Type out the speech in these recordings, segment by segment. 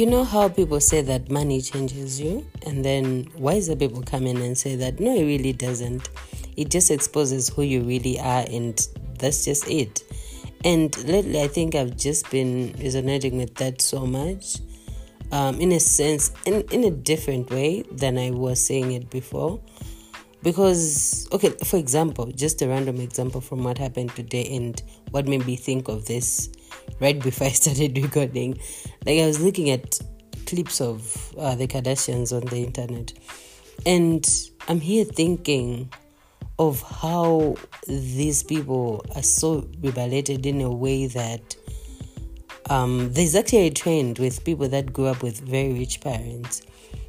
you know how people say that money changes you, and then wiser people come in and say that no, it really doesn't. It just exposes who you really are, and that's just it. And lately, I think I've just been resonating with that so much, um, in a sense, in in a different way than I was saying it before. Because, okay, for example, just a random example from what happened today and what made me think of this right before I started recording. Like, I was looking at clips of uh, the Kardashians on the internet, and I'm here thinking of how these people are so rebalated in a way that um, there's actually a trend with people that grew up with very rich parents.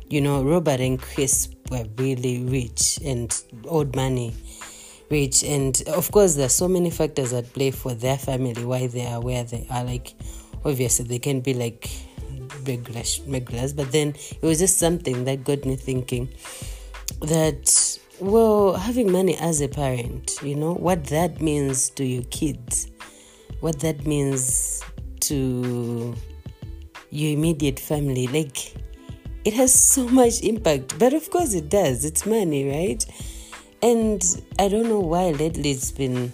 You know, Robert and Kris were really rich and owed money rich and of course there's so many factors at play for their family why they are where they are like obviously they can be like regulars but then it was just something that got me thinking that well having money as a parent you know what that means to your kids what that means to your immediate family like it has so much impact. But of course it does. It's money right and I don't know why lately it's been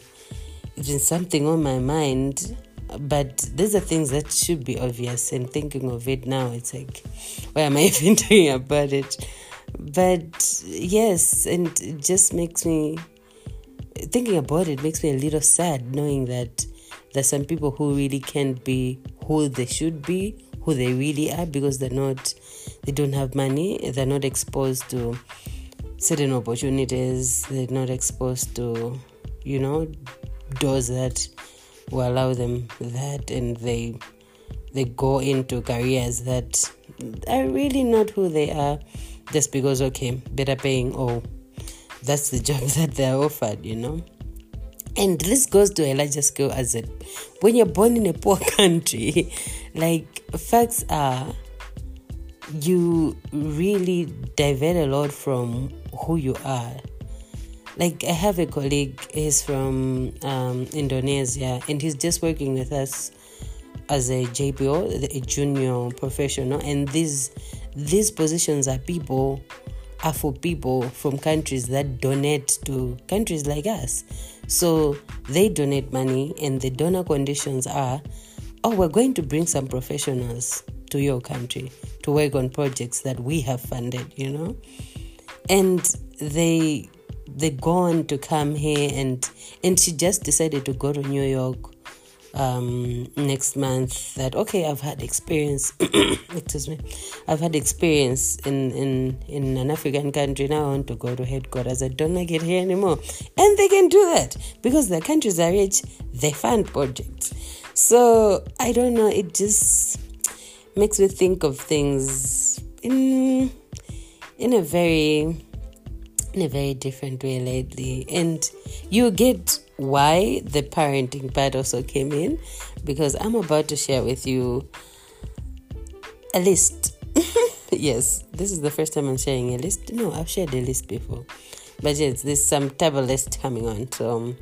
it's been something on my mind. But these are things that should be obvious. And thinking of it now, it's like, why am I even doing about it? But yes, and it just makes me thinking about it makes me a little sad knowing that there's some people who really can't be who they should be, who they really are because they're not they don't have money, they're not exposed to certain opportunities they're not exposed to you know doors that will allow them that and they they go into careers that are really not who they are just because okay better paying or that's the job that they're offered you know? And this goes to a larger scale as it when you're born in a poor country like facts are you really divert a lot from who you are. Like I have a colleague, he's from um, Indonesia, and he's just working with us as a JPO, a junior professional. And these these positions are people are for people from countries that donate to countries like us. So they donate money, and the donor conditions are, oh, we're going to bring some professionals to your country to work on projects that we have funded, you know? And they they go on to come here and and she just decided to go to New York um, next month that okay I've had experience excuse me I've had experience in, in in an African country. Now I want to go to headquarters. I don't like it here anymore. And they can do that because their countries are rich. They fund projects. So I don't know. It just makes me think of things in in a very in a very different way lately. And you get why the parenting part also came in because i'm about to share with you a list. Yes this is the first time i'm sharing a list. No i've shared a list before. But yes there's some of list coming on so um,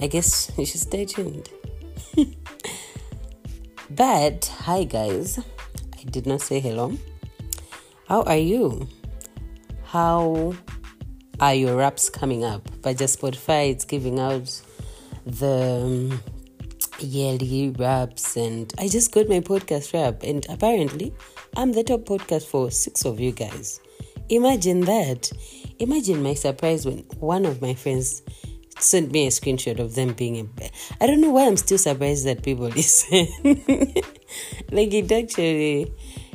i guess you should stay tuned. But hi guys, I did not say hello. How are you? How are your wraps coming up? By just Spotify, it's giving out the um, yearly wraps, and I just got my podcast wrap, and apparently, I'm the top podcast for six of you guys. Imagine that. Imagine my surprise when one of my friends sent me a screenshot of them being in bed. I don't know why I'm still surprised that people listen. like it actually,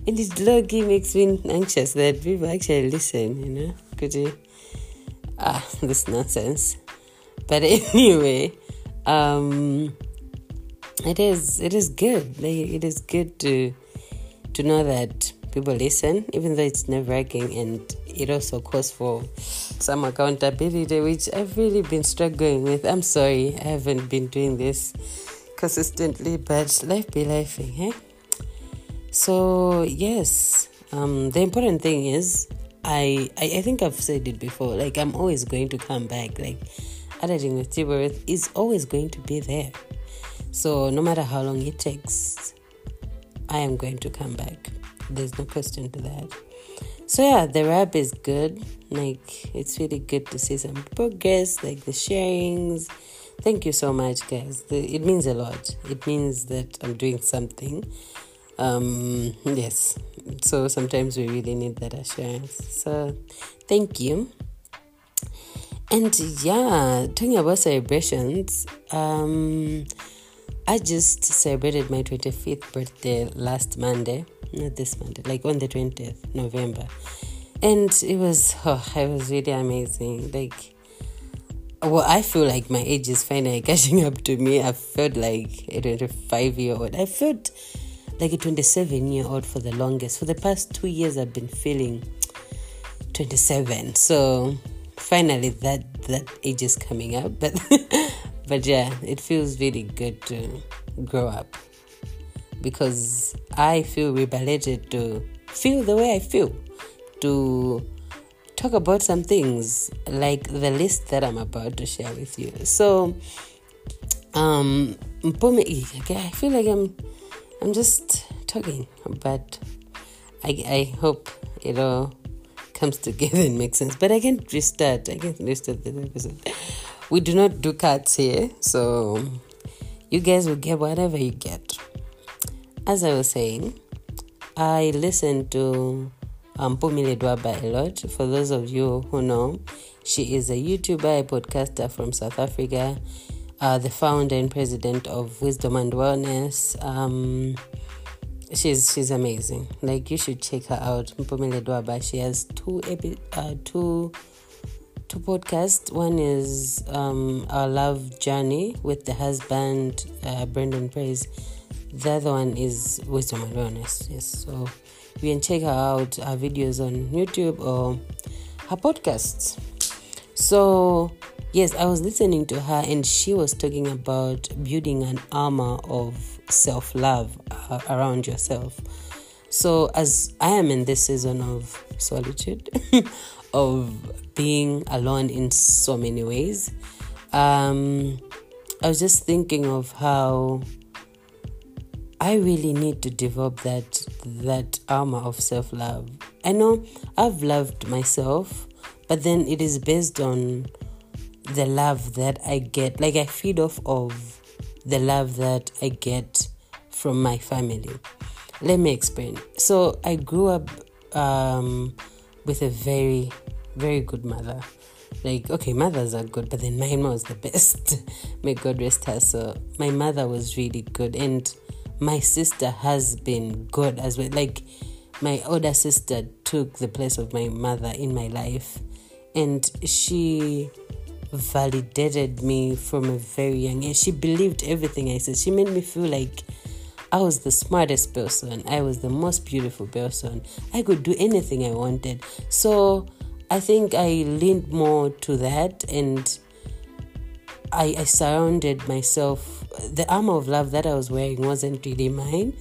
and it loggy makes me anxious that people actually listen. You know, could you? Ah, this nonsense. But anyway, um, it is it is good. Like, it is good to to know that people listen, even though it's nerve wracking and it also calls for some accountability, which I've really been struggling with. I'm sorry, I haven't been doing this consistently, but life be life, eh? So yes, um, the important thing is I, I I think I've said it before. Like I'm always going to come back. Like editing with is always going to be there. So no matter how long it takes, I am going to come back. There's no question to that. So yeah, the wrap is good. Like it's really good to see some progress, like the sharings. Thank you so much, guys. The, it means a lot. It means that I'm doing something. Um, yes. So sometimes we really need that assurance. So thank you. And yeah, talking about celebrations, um, I just celebrated my 25th birthday last Monday, not this Monday, like on the 20th November. And it was, oh, it was really amazing. Like, well, I feel like my age is finally catching up to me. I felt like a 25 year old. I felt like a 27 year old for the longest. For the past two years, I've been feeling 27. So finally, that that age is coming up. But but yeah, it feels really good to grow up because I feel liberated to feel the way I feel, to talk about some things like the list that I'm about to share with you. So, um, okay I feel like I'm, I'm just talking, but I, I hope it all comes together and makes sense. But I can restart. I can restart the episode. We do not do cuts here, so you guys will get whatever you get. As I was saying, I listen to um, Pumile Dwaba a lot. For those of you who know, she is a YouTuber, a podcaster from South Africa, uh, the founder and president of Wisdom and Wellness. Um, she's she's amazing. Like you should check her out. Mpumile Dwaba. She has two epi- uh, two two podcasts. One is um, Our Love Journey with the husband uh, Brendan Praise. The other one is Wisdom and Wellness. Yes, so you can check her out. Her videos on YouTube or her podcasts. So yes, I was listening to her and she was talking about building an armor of self love uh, around yourself. So, as I am in this season of solitude, of being alone in so many ways, um, I was just thinking of how I really need to develop that that armor of self love. I know I've loved myself, but then it is based on the love that I get. Like I feed off of the love that I get from my family. Let me explain. So I grew up um, with a very, very good mother. Like, okay, mothers are good, but then my mine was the best. May God rest her. So my mother was really good, and my sister has been good as well. Like, my older sister took the place of my mother in my life, and she validated me from a very young age. She believed everything I said. She made me feel like I was the smartest person. I was the most beautiful person. I could do anything I wanted. So I think I leaned more to that and I, I surrounded myself. The armor of love that I was wearing wasn't really mine,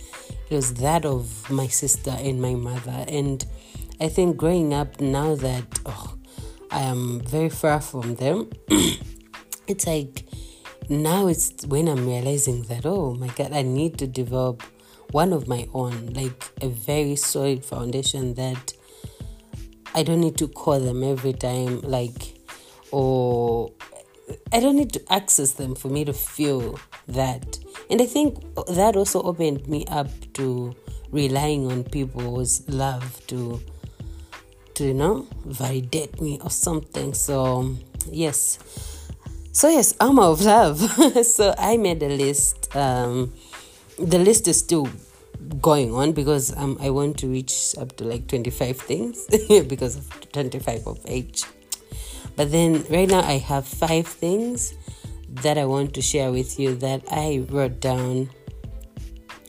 it was that of my sister and my mother. And I think growing up now that, oh, I am very far from them. it's like now it's when I'm realizing that, oh my God, I need to develop one of my own, like a very solid foundation that I don't need to call them every time, like, or I don't need to access them for me to feel that. And I think that also opened me up to relying on people's love to to you know validate me or something. So yes. So yes armor of love so i made a list um the list is still going on because um, i want to reach up to like 25 things because of 25 of age. But then right now i have five things that i want to share with you that i wrote down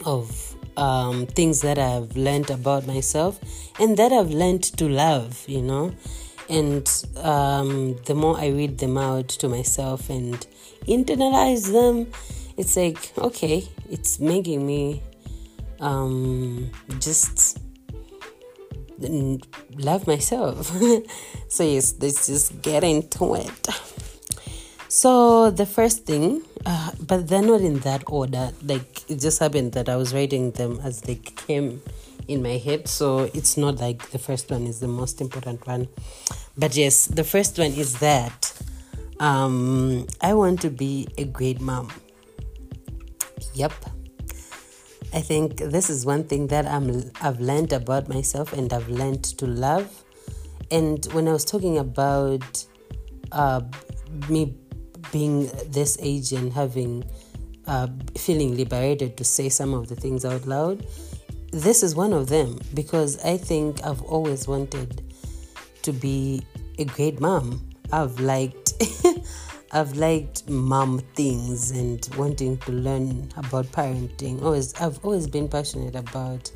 of um, things that I've learned about myself and that I've learned to love, you know. And um, the more I read them out to myself and internalize them, it's like, okay, it's making me um, just love myself. so, yes, let's just get into it. So the first thing, uh, but they're not in that order. Like it just happened that I was writing them as they came in my head. So it's not like the first one is the most important one. But yes, the first one is that um, I want to be a great mom. Yep. I think this is one thing that I'm I've learned about myself and I've learned to love. And when I was talking about uh, me being this age and having uh, feeling liberated to say some of the things out loud, this is one of them because I think I've always wanted to be a great mom. I've liked I've liked mom things and wanting to learn about parenting. Always I've always been passionate about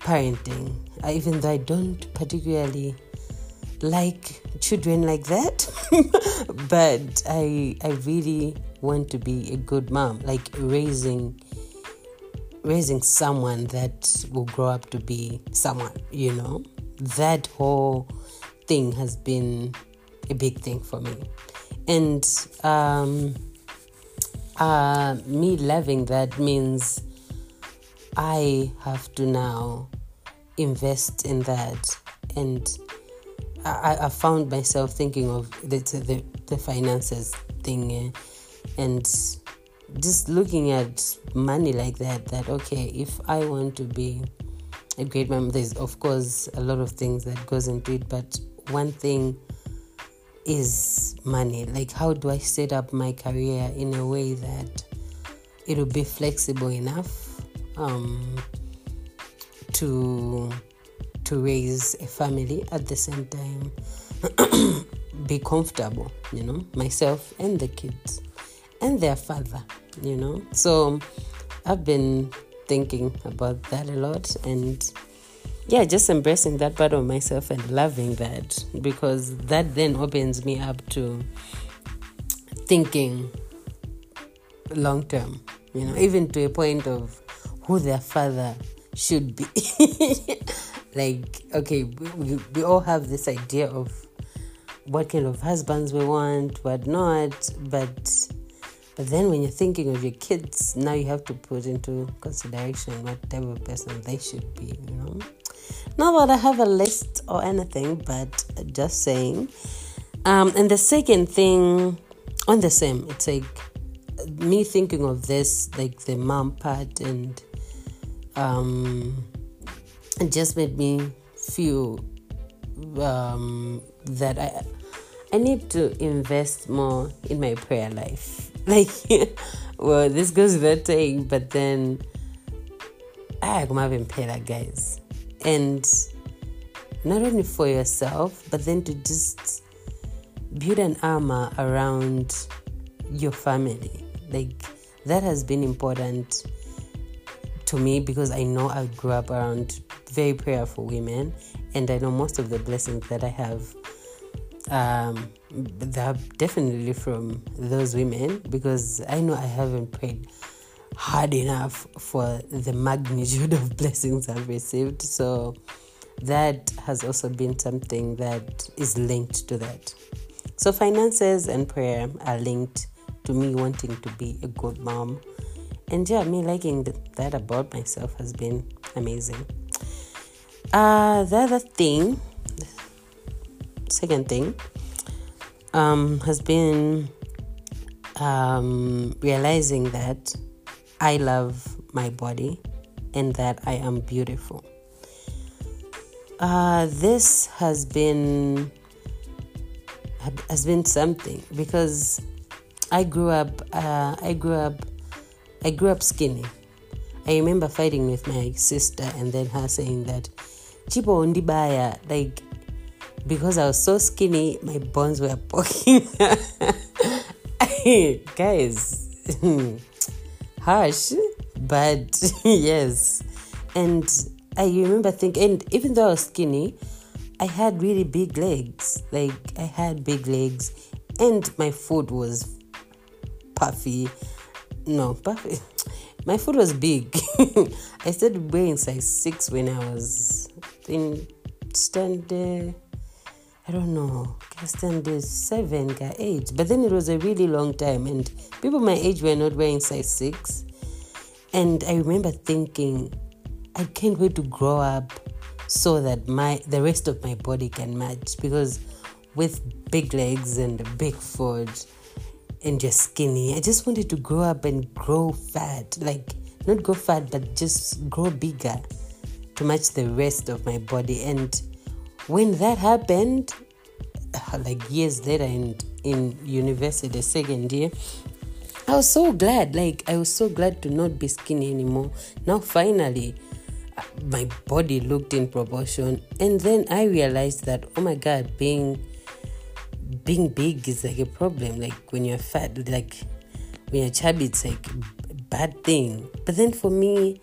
parenting. I, even though I don't particularly like children like that, but I I really want to be a good mom, like raising raising someone that will grow up to be someone, you know. That whole thing has been a big thing for me. And um, uh, me loving that means I have to now invest in that. And I, I found myself thinking of the, the, the finances thing eh, and just looking at money like that that okay if i want to be a great mom there's of course a lot of things that goes into it but one thing is money. Like how do i set up my career in a way that it will be flexible enough um, to to raise a family at the same time be comfortable you know myself and the kids and their father you know. So I've been thinking about that a lot and yeah, just embracing that part of myself and loving that because that then opens me up to thinking long term, you know, even to a point of who their father should be. like, okay, we, we all have this idea of what kind of husbands we want, what not, but but then when you're thinking of your kids, now you have to put into consideration what type of person they should be, you know. Not that I have a list or anything, but just saying. Um, and the second thing, on the same, it's like me thinking of this, like the mom part, and um, it just made me feel um, that I I need to invest more in my prayer life. Like, well, this goes without saying, but then I am having prayer, guys, and not only for yourself, but then to just build an armor around your family. Like that has been important to me because I know I grew up around very prayerful women, and I know most of the blessings that I have um, they're definitely from those women because I know I haven't prayed hard enough for the magnitude of blessings I've received. So that has also been something that is linked to that. So finances and prayer are linked to me wanting to be a good mom. And yeah, me liking that about myself has been amazing. Uh, the other thing second thing um, has been um, realizing that I love my body and that I am beautiful. Uh, this has been has been something because I grew up. Uh, I grew up. I grew up skinny. I remember fighting with my sister and then her saying that, "Chipo undibaya," like because I was so skinny, my bones were poking. Guys, harsh, but yes. And I remember thinking, and even though I was skinny, I had really big legs. Like, I had big legs, and my foot was puffy. No, puffy. My foot was big. I started wearing size six when I was in standard I don't know, stand is seven, eight. But then it was a really long time, and people my age were not wearing size six. And I remember thinking, I can't wait to grow up so that my the rest of my body can match because with big legs and a big foot and just skinny, I just wanted to grow up and grow fat, like not grow fat, but just grow bigger to match the rest of my body. And when that happened, uh, like years later in in university, the second year, I was so glad. Like I was so glad to not be skinny anymore. Now finally, uh, my body looked in proportion, and then I realized that oh my god, being being big is like a problem. Like when you're fat, like when you're chubby, it's like a bad thing. But then for me,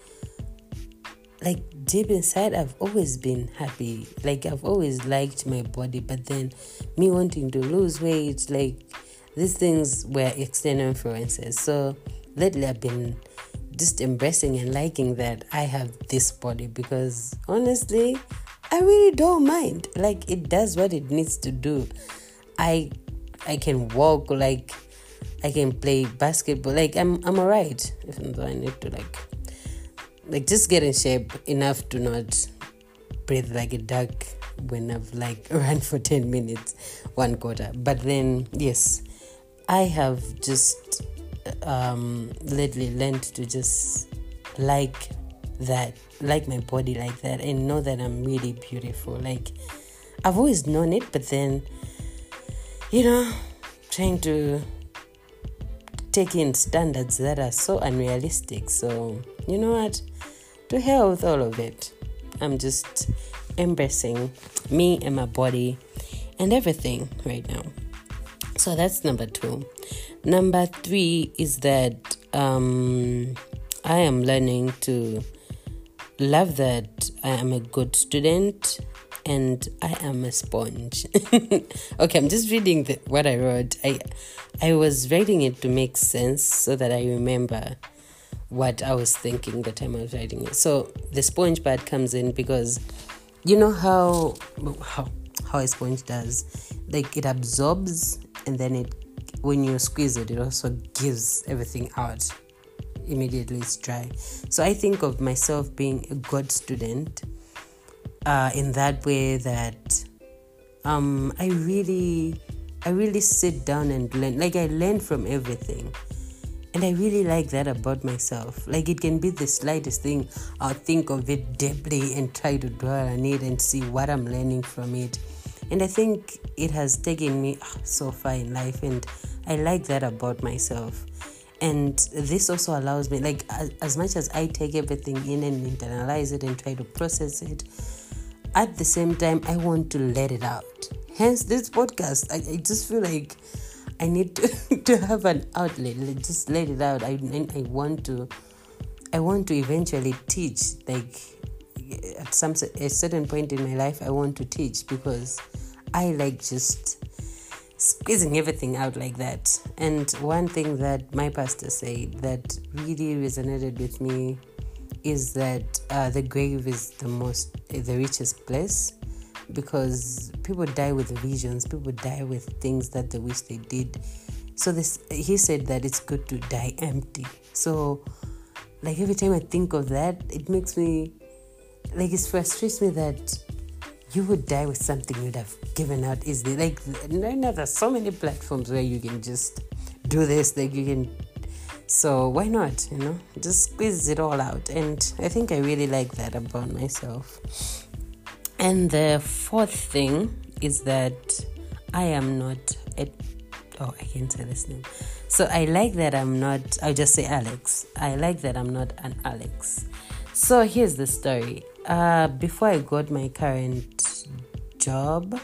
like deep inside i've always been happy. Like i've always liked my body but then me wanting to lose weight like these things were external influences. So lately i've been just embracing and liking that i have this body because honestly i really don't mind. Like it does what it needs to do. I i can walk like i can play basketball. Like i'm i'm alright even though i need to like like just get in shape enough to not breathe like a duck when I've like run for 10 minutes, one quarter. But then, yes, I have just um, lately learned to just like that, like my body like that, and know that I'm really beautiful. Like, I've always known it, but then, you know, trying to take in standards that are so unrealistic. So, you know what? To hell with all of it. I'm just embracing me and my body and everything right now. So that's number two. Number three is that um, I am learning to love that I am a good student and I am a sponge. okay, I'm just reading the, what I wrote. I I was writing it to make sense so that I remember what I was thinking the time I was writing it. So the sponge part comes in because you know how how how a sponge does, like it absorbs and then it when you squeeze it, it also gives everything out immediately. It's dry. So I think of myself being a good student uh, in that way that um, I really I really sit down and learn. Like I learn from everything. And I really like that about myself. Like it can be the slightest thing. I'll think of it deeply and try to dwell on it and see what I'm learning from it. And I think it has taken me ah, so far in life, and I like that about myself. And this also allows me, like, as, as much as I take everything in and internalize it and try to process it, at the same time, I want to let it out. Hence, this podcast. I, I just feel like I need to, to have an outlet. Just let it out. I, I want to I want to eventually teach. Like at some a certain point in my life, I want to teach because I like just squeezing everything out like that. And one thing that my pastor said that really resonated with me is that uh, the grave is the most the richest place because people die with visions, people die with things that they wish they did. So this he said that it's good to die empty. So like every time I think of that, it makes me like it frustrates me that you would die with something you'd have given out easily. Like right now there's so many platforms where you can just do this, like you can so why not, you know? Just squeeze it all out. And I think I really like that about myself. And the fourth thing is that I am not a, oh I can't say this name. So I like that I'm not I'll just say Alex. I like that I'm not an Alex. So here's the story. Uh, before I got my current job,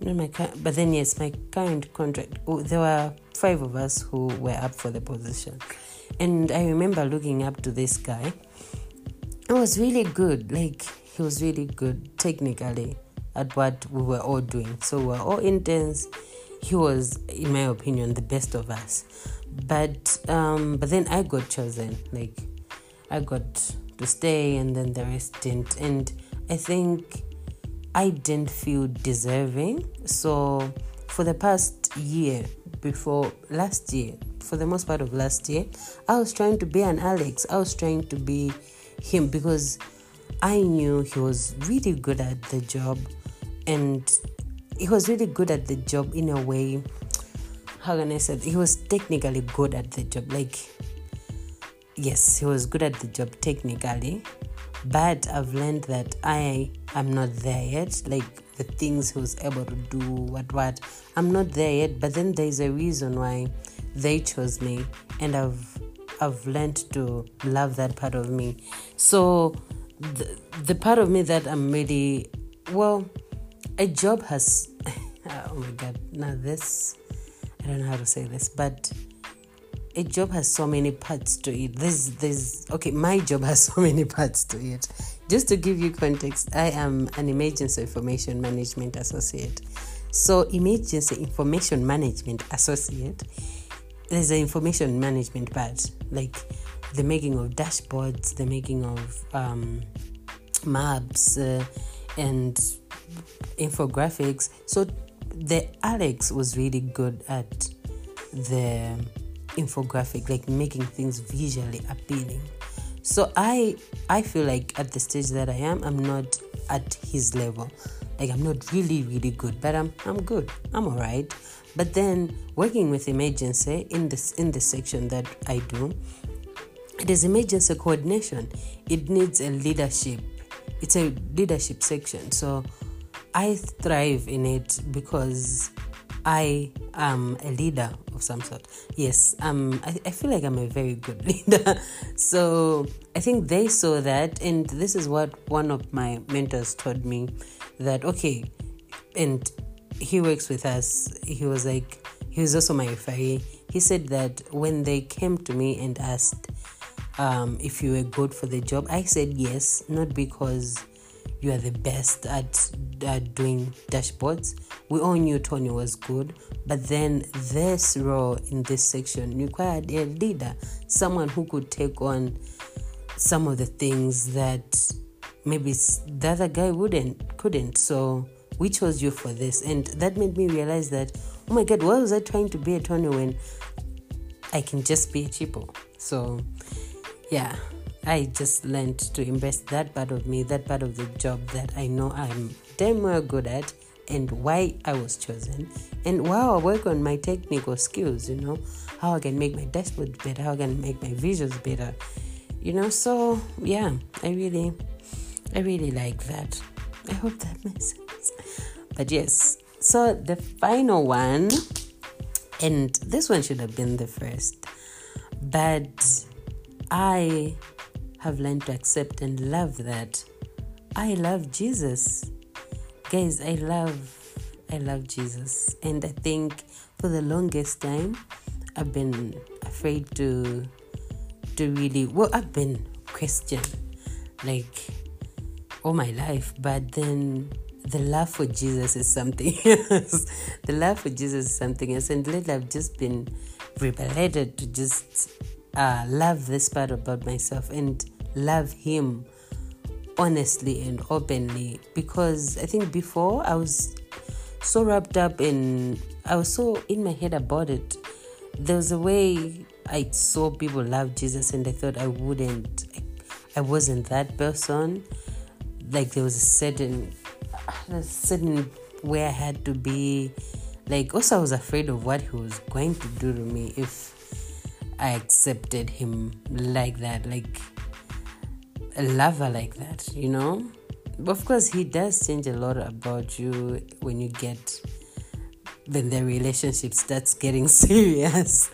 not my but then yes, my current contract. Oh, there were five of us who were up for the position, and I remember looking up to this guy. It was really good. Like he was really good technically at what we were all doing. So we were all intense. He was, in my opinion, the best of us. But um, but then I got chosen. Like I got to stay, and then the rest didn't. And I think I didn't feel deserving. So for the past year, before last year, for the most part of last year, I was trying to be an Alex. I was trying to be him because I knew he was really good at the job and he was really good at the job in a way. How can I say? He was technically good at the job. Like, yes, he was good at the job technically, but I've learned that I am not there yet. Like the things he was able to do, what what, I'm not there yet. But then there's a reason why they chose me, and I've I've learned to love that part of me. So the, the part of me that I'm really well, a job has. oh my god! Now this, I don't know how to say this, but a job has so many parts to it. There's, there's, okay, my job has so many parts to it. Just to give you context, I am an emergency information management associate. So, emergency information management associate, there's an information management part, like the making of dashboards, the making of um, maps, uh, and infographics. So, the Alex was really good at the infographic, like making things visually appealing. So I I feel like at the stage that I am, I'm not at his level. Like I'm not really really good, but I'm I'm good. I'm alright. But then working with emergency in this in the section that I do, it is emergency coordination. It needs a leadership. It's a leadership section. So I thrive in it because I am a leader of some sort. Yes, um, I, I feel like I'm a very good leader. so I think they saw that, and this is what one of my mentors told me that okay, and he works with us. He was like, he was also my referee. He said that when they came to me and asked um, if you were good for the job, I said yes, not because you are the best at, at doing dashboards. We all knew Tony was good, but then this role in this section required a leader, someone who could take on some of the things that maybe the other guy wouldn't, couldn't. So we chose you for this, and that made me realize that oh my god, why was I trying to be a Tony when I can just be a Chipo? So yeah I just learned to embrace that part of me, that part of the job that I know I'm damn well good at, and why I was chosen, and while I work on my technical skills, you know, how I can make my dashboard better, how I can make my visuals better, you know. So yeah, I really, I really like that. I hope that makes sense. But yes, so the final one, and this one should have been the first, but I have learned to accept and love that I love Jesus. Guys, I love I love Jesus. And I think for the longest time I've been afraid to to really well I've been Christian like all my life, but then the love for Jesus is something else. the love for Jesus is something else. And lately I've just been revelated to just uh, love this part about myself and love Him honestly and openly because I think before I was so wrapped up in, I was so in my head about it. There was a way I saw people love Jesus and I thought I wouldn't, I wasn't that person. Like there was a certain, a certain way I had to be. Like also I was afraid of what he was going to do to me if I accepted him like that. Like a lover like that, you know. But of course, he does change a lot about you when you get when the relationship starts getting serious.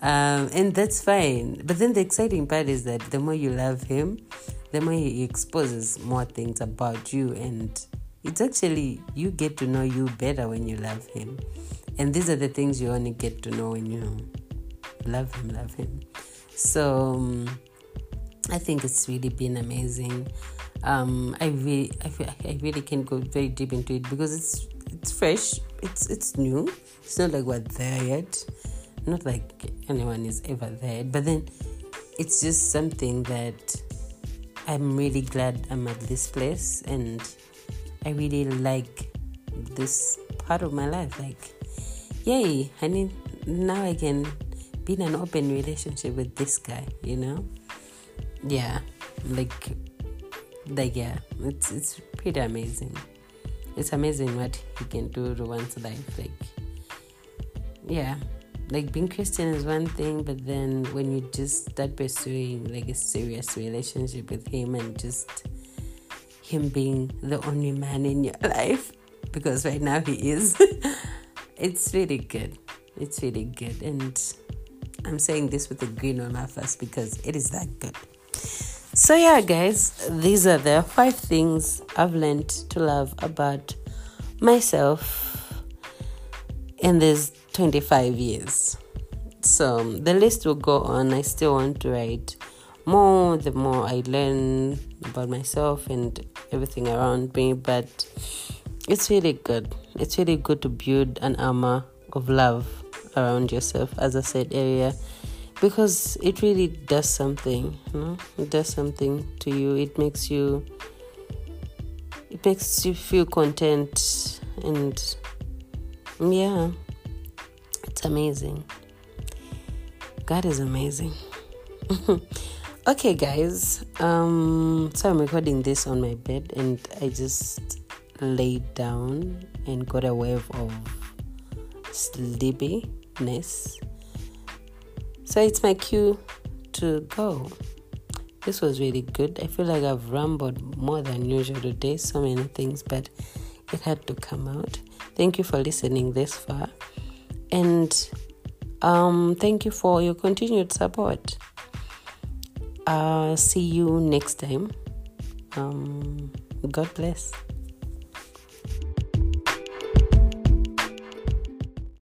Um, and that's fine. But then the exciting part is that the more you love him, the more he exposes more things about you. And it's actually, you get to know you better when you love him. And these are the things you only get to know when you love him, love him. So, um, I think it's really been amazing. Um, I really, I, I really can't go very deep into it because it's it's fresh. It's it's new. It's not like we're there yet. Not like anyone is ever there. But then, it's just something that I'm really glad I'm at this place, and I really like this part of my life. Like, yay, I now I can be in an open relationship with this guy, you know? Yeah, like, like yeah, it's it's pretty amazing. It's amazing what he can do to one's life. Like, yeah, like being Christian is one thing, but then when you just start pursuing like a serious relationship with him and just him being the only man in your life, because right now he is, it's really good. It's really good. And I'm saying this with a grin on my face because it is that good. So, yeah, guys, these are the five things I've learned to love about myself in these 25 years. So, um, the list will go on. I still want to write more the more I learn about myself and everything around me, but it's really good. It's really good to build an armor of love around yourself, as I said earlier, because it really does something. You know? It does something to you. It makes you. It makes you feel content, and yeah, it's amazing. God is amazing. okay, guys. Um, so I'm recording this on my bed, and I just laid down and got a wave of So it's my cue to go. This was really good. I feel like I've rambled more than usual today, so many things, but it had to come out. Thank you for listening this far. And um, thank you for your continued support. Uh, see you next time. Um, God bless.